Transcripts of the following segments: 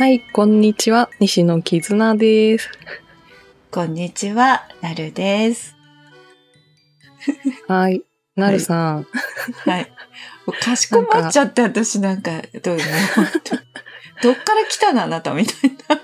はい、こんにちは。西野絆です。こんにちは、なるです。はい。なるさん。はい。もうかしこまっちゃって、私なんか、どういうの？どっから来たの？あなたみたいな。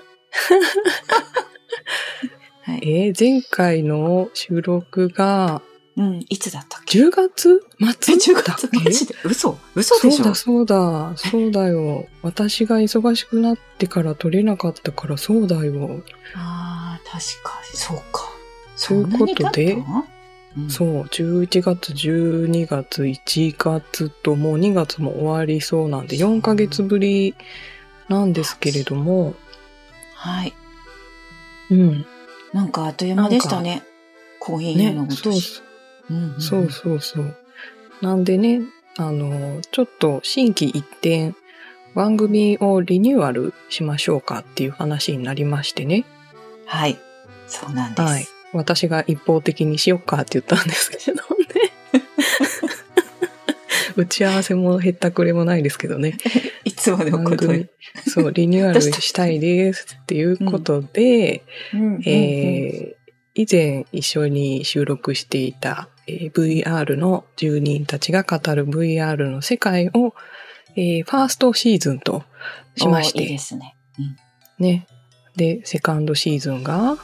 はい。えー前回の収録がうん、いつだったっけ？10月？え、末10だっ月け？マジで？嘘？嘘でしょ？そうだ、そうだ、そうだよ。私が忙しくなってから撮れなかったからそうだよ。ああ、確かに、そうか。そういうことで？うん。そう、11月、12月、1月ともう2月も終わりそうなんで4ヶ月ぶりなんですけれども、はい。うん。なんかあっという間でしたね。コーヒーねの、今そう年。うんんそうそうそう。なんでね、あの、ちょっと新規一転、番組をリニューアルしましょうかっていう話になりましてね。はい。そうなんです。はい。私が一方的にしよっかって言ったんですけどね。打ち合わせもへったくれもないですけどね。いつものこと番組、そう、リニューアルしたいですっていうことで、えー以前一緒に収録していた、えー VR の住人たちが語る VR の世界を、えーファーストシーズンとしましおーいいでて、すね。うんね。で、セカンドシーズンが、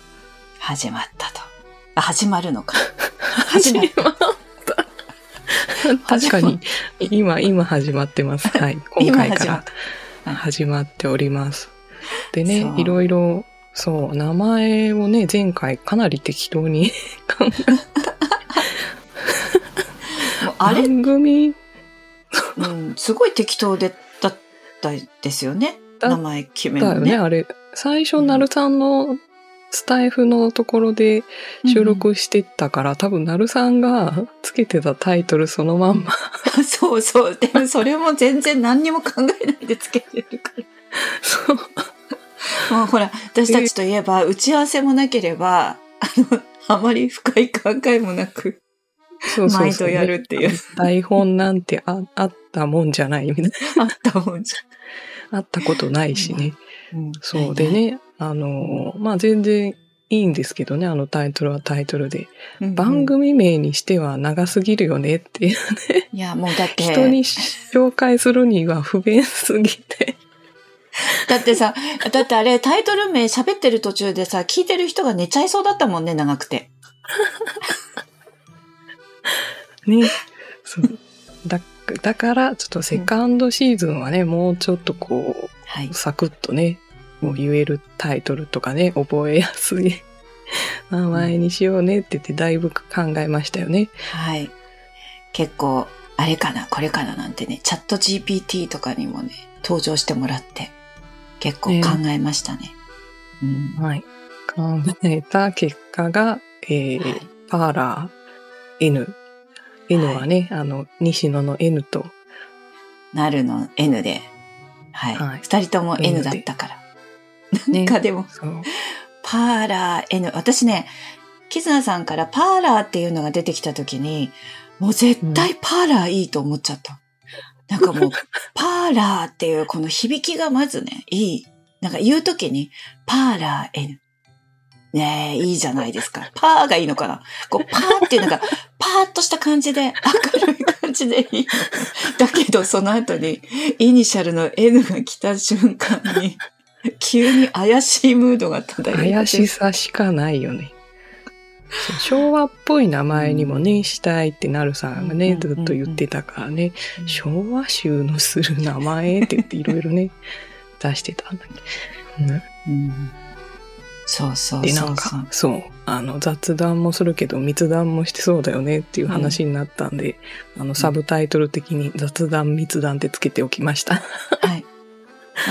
始まったと。あ、始まるのか。始まっった。確かに、今、今始まってます。はい。今回から今始まっております。でねいろいろ、そう、名前をね、前回かなり適当に考えもうあれ、番組？うん、すごい適当で、だったですよね。だ名前決めだよね、ね。あれ。最初、なるさんのスタイフのところで収録してたから、多分、なるさんがつけてたタイトルそのまんま。う んそうそう。でもそれも全然何にも考えないでつけてるから。そう。もうほら、私たちといえば、打ち合わせもなければ、あの、あまり深い考えもなく、そうそう毎度やるっていう。台本なんてああったもんじゃないみたいな。あったもんじ あったことないしね。ゃん。うんそうで。ね、あの、まあ、全然いいんですけどね、あのタイトルはタイトルで。うん番組名にしては長すぎるよねっていう。いや、もうだって、人に紹介するには不便すぎて。だってさ、だってあれタイトル名喋ってる途中でさ、聞いてる人が寝ちゃいそうだったもんね、長くて。ね。そう。だ、だから、ちょっとセカンドシーズンはね、もうちょっとこはい。う、サクッとね、もう言えるタイトルとかね、覚えやすい 名前にしようねって言って、だいぶ考えましたよね。はい。結構、あれかな、これかななんてね、チャット GPT とかにもね、登場してもらって、結構考えましたね。うん。はい。考えた結果が、えーはいパーラー N。N はね、あの、西野の N と、なるの N で、はい。はい二人とも N だったから。ねなんかでも、そう。パーラー N。私ね、キズナさんからパーラーっていうのが出てきたときに、もう絶対パーラーいいと思っちゃった。なんかもう、パーラーっていうこの響きがまずね、いい。なんか言うときに、パーラー N。ねえ、いいじゃないですか。パーがいいのかなこう、パーっていうのが、パーっとした感じで、明るい感じでいいの。だけど、その後に、イニシャルの N が来た瞬間に、急に怪しいムードが漂って。怪しさしかないよね。昭和っぽい名前にもね、したいってなるさんがね、うんずっと言ってたからね、昭和集のする名前って言っていろいろね、出してたんだけど。うんそうそうで、なんか。、そう、あの、雑談もするけど、密談もしてそうだよねっていう話になったんで、あの、サブタイトル的に雑談、密談ってつけておきました。は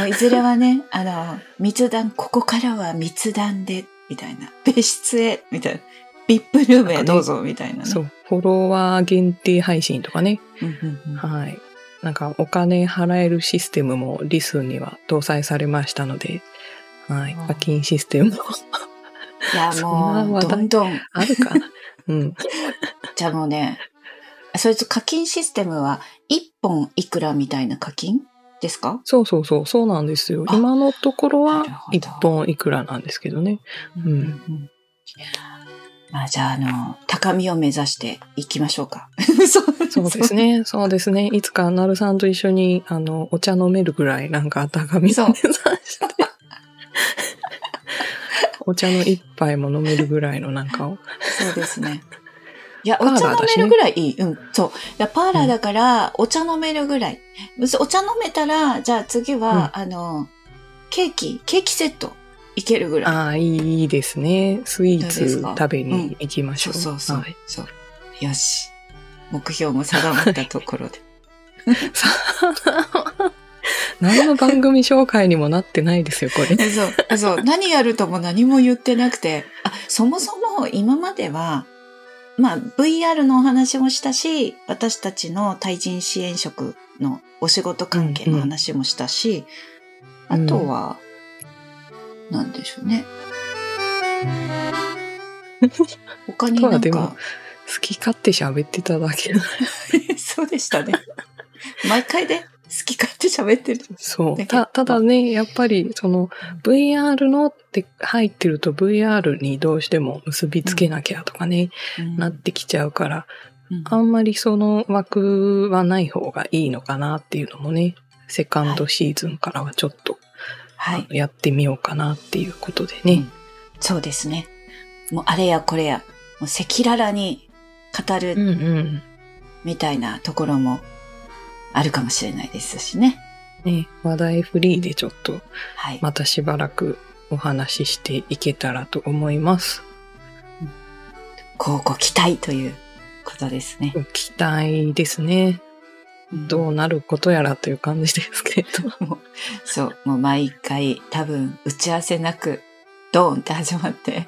い。いずれはね、あの、密談、ここからは密談で、みたいな。別室へ、みたいな。ビップルームへどうぞ、みたいなね。そう、フォロワー限定配信とかね、うんうんうんはい。なんかお金払えるシステムもリスンには搭載されましたので、はい。うん課金システムもいや、もう、どんどん。あるか？な。うん。じゃあもうね、そいつ課金システムは、1本いくらみたいな課金ですか？そうそうそう、そうなんですよ。今のところは1本いくらなんですけどね。うん。うん、まあ、じゃあ、あの、高みを目指していきましょうか。そうですね。そうですね。いつか、なるさんと一緒に、あの、お茶飲めるぐらい、なんか、高みを目指して。お茶の一杯も飲めるぐらいのなんかを。そうですね。いや、お茶飲めるぐらいいい。うん、そう。いや、パーラーだから、お茶飲めるぐらい。お茶飲めたら、じゃあ次は、うん、あの、ケーキ、ケーキセット、いけるぐらい。ああ、いいですね。スイーツ食べに行きましょう。うん、そうそうそう、はい、そう。よし。目標も定まったところで。何の番組紹介にもなってないですよ、これ。そう、そう。何やるとも何も言ってなくて。あ、そもそも今までは、まあ、VR のお話もしたし、私たちの対人支援職のお仕事関係の話もしたし、うんうん、あとは、うん、なんでしょうね。他になんか。好き勝手喋ってただけ そうでしたね。毎回で、好き勝手喋ってる。そう。た、ただね、やっぱり、その、VR のって入ってると VR にどうしても結びつけなきゃとかね、うん、なってきちゃうから、うん、あんまりその枠はない方がいいのかなっていうのもね、セカンドシーズンからはちょっと、はい、やってみようかなっていうことでね、うん、そうですね。もうあれやこれや、もう赤裸々に語る、みたいなところもあるかもしれないですしね。ね、話題フリーでちょっと、またしばらくお話ししていけたらと思います。こうご期待ということですね。期待ですね。どうなることやらという感じですけど。そう、もう毎回多分打ち合わせなくドーンって始まって。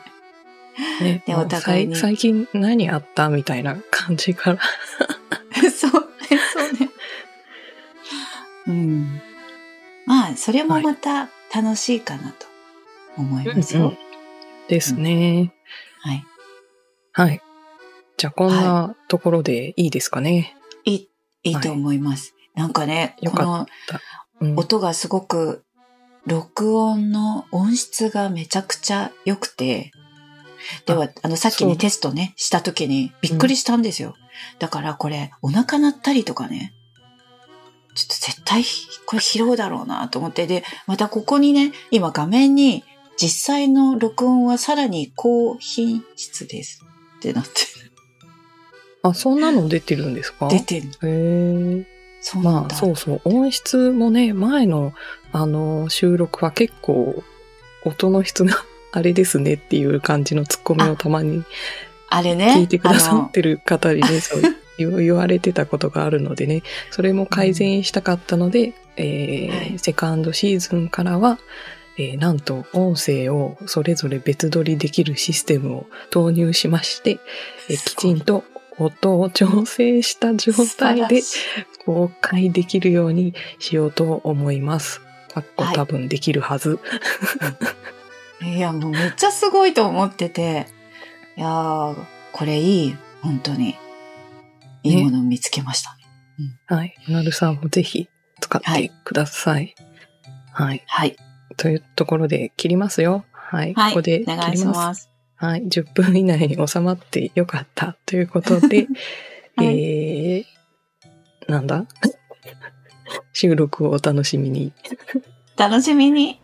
ね、で、お互いに。最近何あったみたいな感じから。うん。まあ、それもまた楽しいかなと思いますよ。はいうんうん、ですね、うん、はい。はい。じゃあ、こんなところでいいですかね。はい、いい、いいと思います。はい、なんかね、この音がすごく、録音の音質がめちゃくちゃ良くて、では、あの、さっきね、テストね、した時にびっくりしたんですよ。うん、だからこれ、お腹鳴ったりとかね、ちょっと絶対これ拾うだろうなと思って、で、またここにね、今画面に実際の録音はさらに高品質ですってなってる。あ、そんなの出てるんですか？出てる。へえ。そうまあ、そうそう。音質もね、前の、あの、収録は結構、音の質があれですねっていう感じのツッコミをたまに、あれね。聞いてくださってる方にね、そう言われてたことがあるのでね、それも改善したかったので、うん、えーはい、セカンドシーズンからは、えー、なんと音声をそれぞれ別撮りできるシステムを導入しまして、えー、きちんと音を調整した状態で公開できるようにしようと思います。かっこ多分できるはず。はい、いや、もうめっちゃすごいと思ってて、いやー、これいい、本当に。いいものを見つけましたね。ねうん、はい。なるさんもぜひ使ってください。はい。はい。というところで切りますよ。はい。はい、ここで切ります。ます。はい。10分以内に収まってよかったということで、はい、えー、なんだ？収録をお楽しみに。楽しみに。